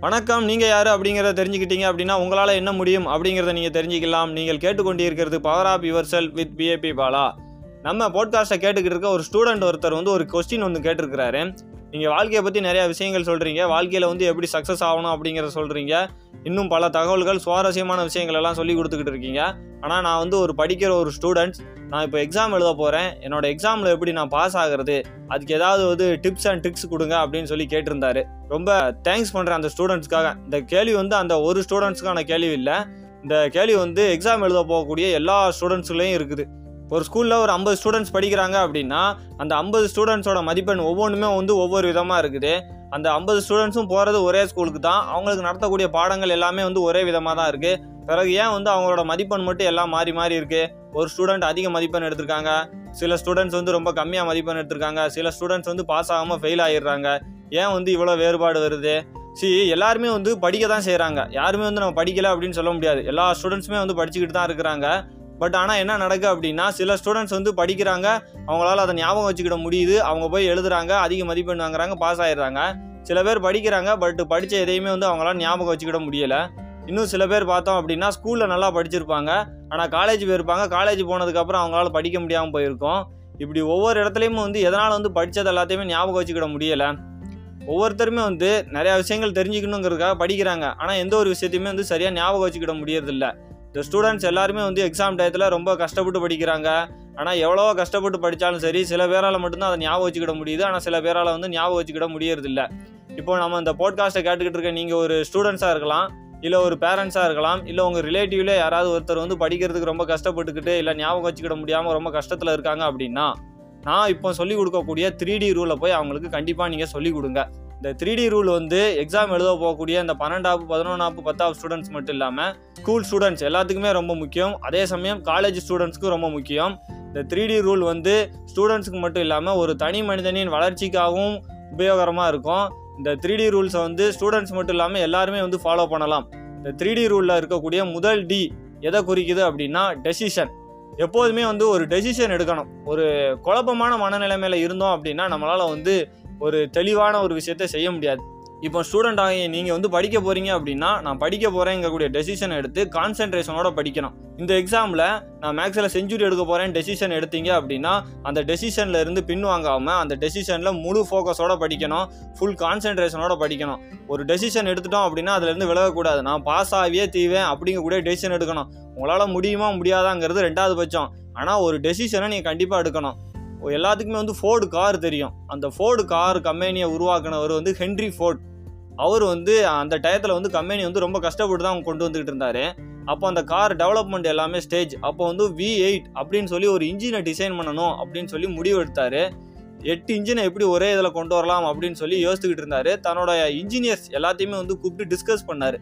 வணக்கம் நீங்கள் யார் அப்படிங்கிறத தெரிஞ்சுக்கிட்டீங்க அப்படின்னா உங்களால் என்ன முடியும் அப்படிங்கிறத நீங்கள் தெரிஞ்சுக்கலாம். நீங்கள் கேட்டுக்கொண்டிருக்கிறது power of yourself with PAB Bala நம்ம போட்காஸ்ட்டை கேட்டுக்கிட்டு இருக்க ஒரு ஸ்டூடெண்ட் ஒருத்தர் வந்து ஒரு கொஸ்டின் வந்து கேட்டிருக்கிறாரு. நீங்கள் வாழ்க்கையை பற்றி நிறையா விஷயங்கள் சொல்கிறீங்க வாழ்க்கையில் வந்து எப்படி சக்ஸஸ் ஆகணும் அப்படிங்கிறத சொல்கிறீங்க இன்னும் பல தகவல்கள் சுவாரஸ்யமான விஷயங்கள் எல்லாம் சொல்லி கொடுத்துக்கிட்டு இருக்கீங்க. ஆனால் நான் வந்து ஒரு படிக்கிற ஒரு ஸ்டூடெண்ட்ஸ் நான் இப்போ எக்ஸாம் எழுத போகிறேன் என்னோடய எக்ஸாமில் எப்படி நான் பாஸ் ஆகிறது? அதுக்கு ஏதாவது வந்து டிப்ஸ் அண்ட் ட்ரிக்ஸ் கொடுங்க அப்படின்னு சொல்லி கேட்டிருந்தாரு. ரொம்ப தேங்க்ஸ் பண்ணுறேன் அந்த ஸ்டூடெண்ட்ஸ்க்காக இந்த கேள்வி வந்து அந்த ஒரு ஸ்டூடெண்ட்ஸ்க்கான கேள்வி இல்லை. இந்த கேள்வி வந்து எக்ஸாம் எழுத போகக்கூடிய எல்லா ஸ்டூடெண்ட்ஸ்லையும் இருக்குது. ஒரு ஸ்கூலில் ஒரு ஐம்பது ஸ்டூடெண்ட்ஸ் படிக்கிறாங்க அப்படின்னா அந்த ஐம்பது ஸ்டூடெண்ட்ஸோட மதிப்பெண் ஒவ்வொன்றுமே வந்து ஒவ்வொரு விதமாக இருக்குது. அந்த ஐம்பது ஸ்டூடெண்ட்ஸும் போகிறது ஒரே ஸ்கூலுக்கு தான். அவங்களுக்கு நடத்தக்கூடிய பாடங்கள் எல்லாமே வந்து ஒரே விதமாக தான் இருக்குது பிறகு ஏன் வந்து அவங்களோட மதிப்பெண் மட்டும் எல்லாம் மாறி மாறி இருக்குது ஒரு ஸ்டூடெண்ட் அதிக மதிப்பெண் எடுத்திருக்காங்க. சில ஸ்டூடெண்ட்ஸ் வந்து ரொம்ப கம்மியாக மதிப்பெண் எடுத்திருக்காங்க. சில ஸ்டூடெண்ட்ஸ் வந்து பாஸ் ஆகாமல் ஃபெயில் ஆகிடுறாங்க ஏன் வந்து இவ்வளோ வேறுபாடு வருது? சி எல்லாருமே வந்து படிக்க தான் செய்கிறாங்க யாருமே வந்து நம்ம படிக்கலை அப்படின்னு சொல்ல முடியாது. எல்லா ஸ்டூடெண்ட்ஸுமே வந்து படிச்சுக்கிட்டு தான் இருக்கிறாங்க. பட் ஆனால் என்ன நடக்குது அப்படின்னா சில ஸ்டூடெண்ட்ஸ் வந்து படிக்கிறாங்க அவங்களால அதை ஞாபகம் வச்சுக்கிட முடியுது. அவங்க போய் எழுதுறாங்க அதிக மதிப்பெண் வாங்குறாங்க பாஸ் ஆயிடுறாங்க. சில பேர் படிக்கிறாங்க பட் படித்த எதையுமே வந்து அவங்களால ஞாபகம் வச்சுக்கிட முடியலை. இன்னும் சில பேர் பார்த்தோம் அப்படின்னா ஸ்கூலில் நல்லா படிச்சிருப்பாங்க. ஆனால் காலேஜ் போயிருப்பாங்க காலேஜ் போனதுக்கப்புறம் அவங்களால படிக்க முடியாமல் போயிருக்கும். இப்படி ஒவ்வொரு இடத்துலையுமே வந்து எதனால் வந்து படித்தது எல்லாத்தையுமே ஞாபகம் வச்சுக்கிட முடியலை. ஒவ்வொருத்தருமே வந்து நிறையா விஷயங்கள் தெரிஞ்சுக்கணுங்கிறதுக்காக படிக்கிறாங்க. ஆனால் எந்த ஒரு விஷயத்தையுமே வந்து சரியாக ஞாபகம் வச்சுக்கிட முடியறதில்ல. இந்த ஸ்டூடெண்ட்ஸ் எல்லாருமே வந்து எக்ஸாம் டயத்தில் ரொம்ப கஷ்டப்பட்டு படிக்கிறாங்க. ஆனால் எவ்வளோ கஷ்டப்பட்டு படித்தாலும் சரி சில பேரால் மட்டும்தான் அதை ஞாபகம் வச்சுக்கிட முடியுது. ஆனால் சில பேரால் வந்து ஞாபகம் வச்சுக்கிட முடியறதில்ல. இப்போ நம்ம இந்த போட்காஸ்ட்டை கேட்டுக்கிட்டு இருக்க நீங்கள் ஒரு ஸ்டூடெண்ட்ஸாக இருக்கலாம் இல்லை ஒரு பேரண்ட்ஸாக இருக்கலாம் இல்லை உங்கள் ரிலேட்டிவ்ல யாராவது ஒருத்தர் வந்து படிக்கிறதுக்கு ரொம்ப கஷ்டப்பட்டுக்கிட்டு இல்லை ஞாபகம் வச்சுக்கிட முடியாமல் ரொம்ப கஷ்டத்தில் இருக்காங்க அப்படின்னா நான் இப்போ சொல்லிக் கொடுக்கக்கூடிய த்ரீ டி ரூலை போய் அவங்களுக்கு கண்டிப்பாக நீங்கள் சொல்லிக் கொடுங்க. இந்த த்ரீ டி ரூல் வந்து எக்ஸாம் எழுத போகக்கூடிய இந்த பன்னெண்டாப்பு பதினொன்னாப்பு பத்தாவது ஸ்டூடெண்ட்ஸ் மட்டும் இல்லாமல் ஸ்கூல் ஸ்டூடெண்ட்ஸ் எல்லாத்துக்குமே ரொம்ப முக்கியம். அதே சமயம் காலேஜ் ஸ்டூடெண்ட்ஸ்க்கும் ரொம்ப முக்கியம். இந்த த்ரீ டி ரூல் வந்து ஸ்டூடெண்ட்ஸுக்கு மட்டும் இல்லாமல் ஒரு தனி மனிதனின் வளர்ச்சிக்காகவும் உபயோகரமாக இருக்கும். இந்த த்ரீ டி ரூல்ஸை வந்து ஸ்டூடெண்ட்ஸ் மட்டும் இல்லாமல் எல்லாருமே வந்து ஃபாலோ பண்ணலாம். இந்த த்ரீ டி ரூலில் இருக்கக்கூடிய முதல் டி எதை குறிக்குது அப்படின்னா டெசிஷன் எப்போதுமே வந்து ஒரு டெசிஷன் எடுக்கணும். ஒரு குழப்பமான மனநிலைமையில் இருந்தோம் அப்படின்னா நம்மளால் வந்து ஒரு தெளிவான ஒரு விஷயத்த செய்ய முடியாது. இப்போ ஸ்டூடெண்ட் ஆகிய நீங்கள் வந்து படிக்க போகிறீங்க அப்படின்னா நான் படிக்க போகிறேங்கக்கூடிய டெசிஷன் எடுத்து கான்சென்ட்ரேஷனோட படிக்கணும். இந்த எக்ஸாமில் நான் மேக்ஸில் செஞ்சுரி எடுக்க போகிறேன் டெசிஷன் எடுத்தீங்க அப்படின்னா அந்த டெசிஷனில் இருந்து பின் வாங்காமல் அந்த டெசிஷனில் முழு ஃபோக்கஸோட படிக்கணும். ஃபுல் கான்சென்ட்ரேஷனோட படிக்கணும். ஒரு டெசிஷன் எடுத்துட்டோம் அப்படின்னா அதுலேருந்து விலகக்கூடாது. நான் பாஸ் ஆகியே தீவேன் அப்படிங்கக்கூடிய டெசிஷன் எடுக்கணும். உங்களால் முடியுமா முடியாதாங்கிறது ரெண்டாவது பட்சம். ஆனால் ஒரு டெசிஷனை நீங்கள் கண்டிப்பாக எடுக்கணும். எல்லாத்துக்குமே வந்து ஃபோர்டு கார் தெரியும். அந்த ஃபோர்டு கார் கம்பெனியை உருவாக்குனவர் வந்து ஹென்ரி ஃபோர்ட் அவர் வந்து அந்த டயத்தில் வந்து கம்பெனி வந்து ரொம்ப கஷ்டப்பட்டு தான் கொண்டு வந்துக்கிட்டு இருந்தார். அப்போ அந்த கார் டெவலப்மெண்ட் எல்லாமே ஸ்டேஜ் அப்போ வந்து வி எயிட் அப்படின்னு சொல்லி ஒரு இன்ஜினை டிசைன் பண்ணணும் அப்படின்னு சொல்லி முடிவு எடுத்தார். எட்டு இன்ஜினை எப்படி ஒரே இதில் கொண்டு வரலாம் அப்படின்னு சொல்லி யோசிச்சுக்கிட்டு இருந்தார். தன்னோட இன்ஜினியர்ஸ் எல்லாத்தையுமே வந்து கூப்பிட்டு டிஸ்கஸ் பண்ணார்.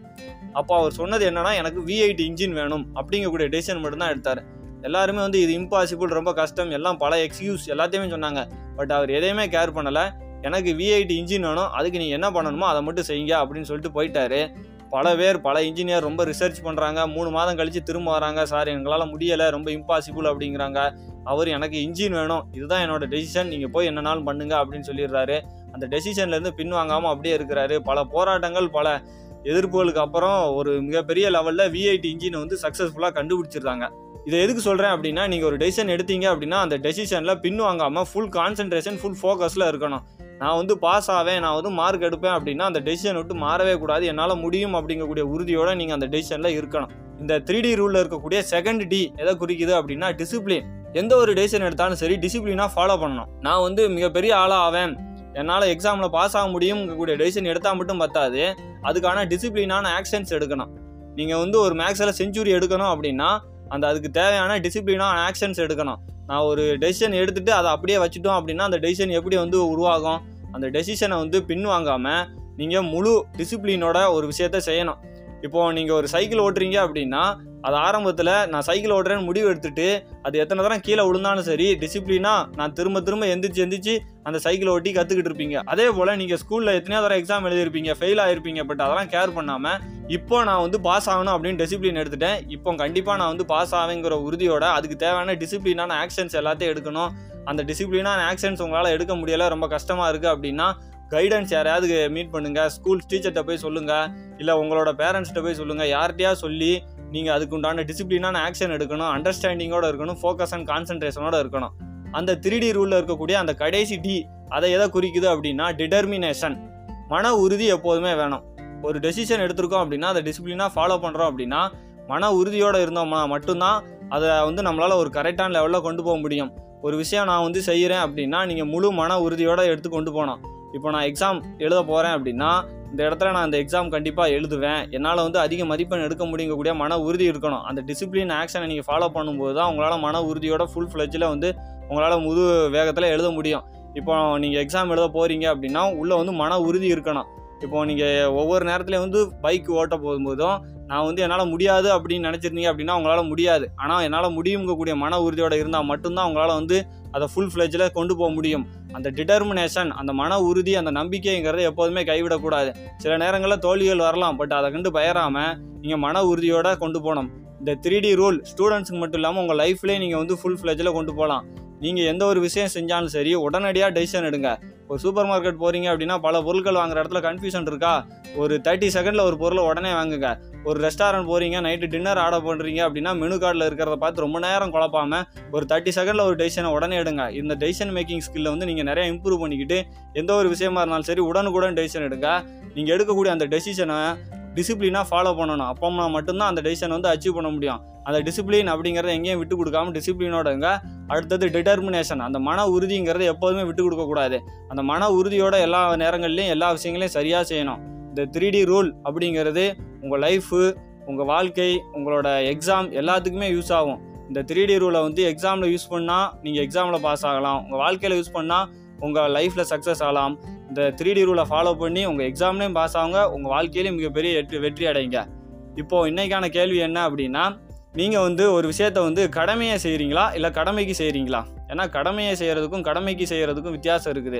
அப்போ அவர் சொன்னது என்னன்னா எனக்கு வி எயிட் இன்ஜின் வேணும். அப்படிங்கக்கூடிய டெசிஷன் மட்டும்தான் எடுத்தார். எல்லாருமே வந்து இது இம்பாசிபிள் ரொம்ப கஷ்டம் எல்லாம் பல எக்ஸ்கியூஸ் எல்லாத்தையுமே சொன்னாங்க. பட் அவர் எதையுமே கேர் பண்ணலை. எனக்கு விஐடி இன்ஜின் வேணும் அதுக்கு நீங்கள் என்ன பண்ணணுமோ அதை மட்டும் செய்யுங்க அப்படின்னு சொல்லிட்டு போயிட்டாரு. பல பேர் பல இன்ஜினியர் ரொம்ப ரிசர்ச் பண்ணுறாங்க மூணு மாதம் கழித்து திரும்ப வராங்க. சார் எங்களால் முடியலை ரொம்ப இம்பாசிபிள் அப்படிங்கிறாங்க. அவர் எனக்கு இன்ஜின் வேணும். இதுதான் என்னோட டெசிஷன் நீங்கள் போய் என்னனாலும் பண்ணுங்க அப்படின்னு சொல்லிடுறாரு. அந்த டெசிஷன்லேருந்து பின்வாங்காமல் அப்படியே இருக்கிறாரு. பல போராட்டங்கள் பல எதிர்ப்புகளுக்கு அப்புறம் ஒரு மிகப்பெரிய லெவலில் விஐடி இன்ஜினை வந்து சக்ஸஸ்ஃபுல்லாக கண்டுபிடிச்சிருக்காங்க இதை எதுக்கு சொல்கிறேன் அப்படின்னா நீங்கள் ஒரு டெசிஷன் எடுத்தீங்க அப்படின்னா அந்த டெசிஷனில் பின் வாங்காமல் ஃபுல் கான்சென்ட்ரேஷன் ஃபுல் ஃபோக்கஸில் இருக்கணும். நான் வந்து பாஸ் ஆவேன் நான் வந்து மார்க் எடுப்பேன் அப்படின்னா அந்த டெசிஷன் விட்டு மாறவே கூடாது. என்னால் முடியும் அப்படிங்கக்கூடிய உறுதியோடு நீங்கள் அந்த டெசிஷனில் இருக்கணும். இந்த த்ரீ டி ரூலில் இருக்கக்கூடிய செகண்ட் டி எதை குறிக்குது அப்படின்னா டிசிப்ளின் எந்த ஒரு டெசிஷன் எடுத்தாலும் சரி டிசிப்ளினாக ஃபாலோ பண்ணணும். நான் வந்து மிகப்பெரிய ஆளாக ஆவேன். என்னால் எக்ஸாமில் பாஸ் ஆக முடியும்ங்கக்கூடிய டெசிஷன் எடுத்தால் மட்டும் பத்தாது. அதுக்கான டிசிப்ளினான ஆக்ஷன்ஸ் எடுக்கணும். நீங்கள் வந்து ஒரு மேக்ஸில் செஞ்சுரி எடுக்கணும் அப்படின்னா அந்த அதுக்கு தேவையான டிசிப்ளினாக ஆக்ஷன்ஸ் எடுக்கணும். நான் ஒரு டெசிஷன் எடுத்துகிட்டு அதை அப்படியே வச்சுட்டோம் அப்படின்னா அந்த டெசிஷன் எப்படி வந்து உருவாகும்? அந்த டெசிஷனை வந்து பின் வாங்காமல் நீங்கள் முழு டிசிப்ளினோட ஒரு விஷயத்த செய்யணும். இப்போது நீங்கள் ஒரு சைக்கிள் ஓட்டுறீங்க அப்படின்னா அது ஆரம்பத்தில் நான் சைக்கிள் ஓட்டுறேன்னு முடிவு எடுத்துட்டு அது எத்தனை தரம் கீழே விழுந்தாலும் சரி டிசிப்ளினாக நான் திரும்ப திரும்ப எந்திரிச்சு எந்திரிச்சு அந்த சைக்கிள் ஓட்டி கற்றுக்கிட்டு இருப்பீங்க. அதே போல் நீங்கள் ஸ்கூலில் எத்தனையோ தரம் எக்ஸாம் எழுதிருப்பீங்க ஃபெயில் ஆகிருப்பீங்க பட் அதெல்லாம் கேர் பண்ணாமல் இப்போ நான் வந்து பாஸ் ஆகணும் அப்படின்னு டிசிப்ளின் எடுத்துட்டேன். இப்போ கண்டிப்பாக நான் வந்து பாஸ் ஆவேங்கிற உறுதியோட அதுக்கு தேவையான டிசிப்ளினான ஆக்ஷன்ஸ் எல்லாத்தையும் எடுக்கணும். அந்த டிசிப்ளினான ஆக்ஷன்ஸ் உங்களால் எடுக்க முடியலை ரொம்ப கஷ்டமாக இருக்குது அப்படின்னா கைடன்ஸ் யாரையாவது மீட் பண்ணுங்கள் ஸ்கூல் டீச்சர்கிட்ட போய் சொல்லுங்கள் இல்லை உங்களோட பேரண்ட்ஸ்கிட்ட போய் சொல்லுங்கள் யார்கிட்டயா சொல்லி நீங்கள் அதுக்கு உண்டான டிசிப்ளினான ஆக்ஷன் எடுக்கணும் அண்டர்ஸ்டாண்டிங்கோட இருக்கணும் ஃபோக்கஸ் அண்ட் கான்சன்ட்ரேஷனோட இருக்கணும். அந்த த்ரீ டி ரூலில் இருக்கக்கூடிய அந்த கடைசி டி அதை எதை குறிக்குது அப்படின்னா டிடர்மினேஷன் மன உறுதி எப்போதுமே வேணும். ஒரு டெசிஷன் எடுத்திருக்கோம் அப்படின்னா அதை டிசிப்ளினாக ஃபாலோ பண்ணுறோம் அப்படின்னா மன உறுதியோடு இருந்தோம்னா மட்டும்தான் அதை வந்து நம்மளால் ஒரு கரெக்டான லெவலில் கொண்டு போக முடியும். ஒரு விஷயம் நான் வந்து செய்கிறேன் அப்படின்னா நீங்கள் முழு மன உறுதியோடு எடுத்து கொண்டு போகணும். இப்போ நான் எக்ஸாம் எழுத போகிறேன் அப்படின்னா இந்த இடத்துல நான் அந்த எக்ஸாம் கண்டிப்பாக எழுதுவேன். என்னால் வந்து அதிக மதிப்பெண் எடுக்க முடியக்கூடிய மன உறுதி இருக்கணும். அந்த டிசிப்ளின் ஆக்ஷனை நீங்கள் ஃபாலோ பண்ணும்போது தான் உங்களால் மன உறுதியோட ஃபுல் ஃப்ளெஜில் வந்து உங்களால் முது வேகத்தில் எழுத முடியும். இப்போ நீங்கள் எக்ஸாம் எழுத போகிறீங்க அப்படின்னா உள்ளே வந்து மன உறுதி இருக்கணும். இப்போ நீங்கள் ஒவ்வொரு நேரத்துலையும் வந்து பைக் ஓட்ட போகும்போதும் நான் வந்து என்னால் முடியாது அப்படின்னு நினச்சிருந்தீங்க அப்படின்னா உங்களால் முடியாது. ஆனால் என்னால் முடியுங்கக்கூடிய மன உறுதியோடு இருந்தால் மட்டும்தான் உங்களால் வந்து அதை ஃபுல் ஃப்ளெஜில் கொண்டு போக முடியும். அந்த டிட்டர்மினேஷன் அந்த மன உறுதி அந்த நம்பிக்கைங்கிறத எப்போதுமே கைவிடக்கூடாது. சில நேரங்களில் தோல்விகள் வரலாம் பட் அதை கண்டு பயராமல் நீங்கள் மன உறுதியோடு கொண்டு போகணும். இந்த த்ரீ டி ரூல் ஸ்டூடெண்ட்ஸுக்கு மட்டும் இல்லாமல் உங்கள் லைஃப்லேயே நீங்கள் வந்து ஃபுல் ஃப்ளெஜில் கொண்டு போகலாம். நீங்கள் எந்த ஒரு விஷயம் செஞ்சாலும் சரி உடனடியாக டெசிஷன் எடுங்க. ஒரு சூப்பர் மார்க்கெட் போகிறீங்க அப்படின்னா பல பொருட்கள் வாங்குற இடத்துல கன்ஃபியூஷன் இருக்கா? ஒரு தேர்ட்டி செகண்டில் ஒரு பொருளை உடனே வாங்குங்க. ஒரு ரெஸ்டாரண்ட் போகிறீங்க நைட்டு டின்னர் ஆர்டர் பண்ணுறீங்க அப்படின்னா மெனு கார்டில் இருக்கிறத பார்த்து ரொம்ப நேரம் குழப்பாம ஒரு தேர்ட்டி செகண்டில் ஒரு டெசிஷனை உடனே எடுங்க. இந்த டெசிஷன் மேக்கிங் ஸ்கில்லை வந்து நீங்கள் நிறைய இம்ப்ரூவ் பண்ணிக்கிட்டு எந்த ஒரு விஷயமா இருந்தாலும் சரி உடனுக்குடன் டெசிஷன் எடுங்க. நீங்கள் எடுக்கக்கூடிய அந்த டெசிஷனை டிசிப்ளினாக ஃபாலோ பண்ணணும். அப்போம்னா மட்டும்தான் அந்த டெசிஷன் வந்து அச்சீவ் பண்ண முடியும். அந்த டிசிப்ளின் அப்படிங்கிறத எங்கேயும் விட்டு கொடுக்காம டிசிப்ளினோடங்க அடுத்தது டிட்டர்மினேஷன் அந்த மன உறுதிங்கிறத எப்போதுமே விட்டு கொடுக்கக்கூடாது அந்த மன உறுதியோட எல்லா நேரங்கள்லையும் எல்லா விஷயங்களையும் சரியாக செய்யணும். இந்த த்ரீ டி ரூல் அப்படிங்கிறது உங்கள் லைஃபு உங்கள் வாழ்க்கை உங்களோட எக்ஸாம் எல்லாத்துக்குமே யூஸ் ஆகும். இந்த த்ரீ டி ரூலை வந்து எக்ஸாமில் யூஸ் பண்ணால் நீங்கள் எக்ஸாமில் பாஸ் ஆகலாம். உங்கள் வாழ்க்கையில் யூஸ் பண்ணால் உங்கள் லைஃப்பில் சக்ஸஸ் ஆகலாம். இந்த த்ரீ டி ரூலை ஃபாலோ பண்ணி உங்கள் எக்ஸாம்லேயும் பாஸ் ஆகுங்க. உங்கள் வாழ்க்கையிலையும் மிகப்பெரிய வெற்றி வெற்றி அடைங்க. இப்போது இன்றைக்கான கேள்வி என்ன அப்படின்னா நீங்கள் வந்து ஒரு விஷயத்த வந்து கடமையை செய்கிறீங்களா இல்லை கடமைக்கு செய்கிறீங்களா ஏன்னா கடமையை செய்கிறதுக்கும் கடமைக்கு செய்கிறதுக்கும் வித்தியாசம் இருக்குது.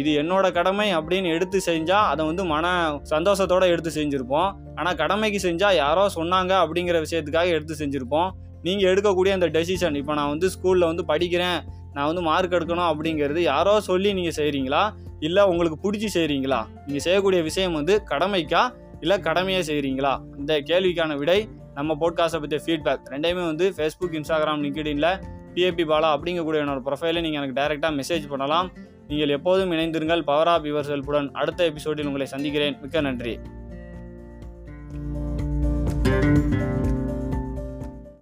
இது என்னோட கடமை அப்படின்னு எடுத்து செஞ்சால் அதை வந்து மன சந்தோஷத்தோடு எடுத்து செஞ்சுருப்போம். ஆனால் கடமைக்கு செஞ்சால் யாரோ சொன்னாங்க அப்படிங்கிற விஷயத்துக்காக எடுத்து செஞ்சுருப்போம். நீங்கள் எடுக்கக்கூடிய அந்த டெசிஷன் இப்போ நான் வந்து ஸ்கூலில் வந்து படிக்கிறேன் நான் வந்து மார்க் எடுக்கணும் அப்படிங்கிறது யாரோ சொல்லி நீங்கள் செய்கிறீங்களா இல்லை உங்களுக்கு பிடிச்சி செய்கிறீங்களா நீங்கள் செய்யக்கூடிய விஷயம் வந்து கடமைக்கா? இல்லை கடமையாக செய்கிறீங்களா இந்த கேள்விக்கான விடை நம்ம போட்காஸ்ட்டை பற்றிய ஃபீட்பேக் ரெண்டையுமே வந்து ஃபேஸ்புக் இன்ஸ்டாகிராம் லிங்க்டின்ல பிஏபி பாலா அப்படிங்கக்கூடிய என்னோட ப்ரொஃபைலை நீங்கள் எனக்கு டைரெக்டாக மெசேஜ் பண்ணலாம். நீங்கள் எப்போதும் இணைந்திருங்கள். பவர் ஆஃப் யுவர் செல்புடன் அடுத்த எபிசோடில் உங்களை சந்திக்கிறேன். மிக்க நன்றி.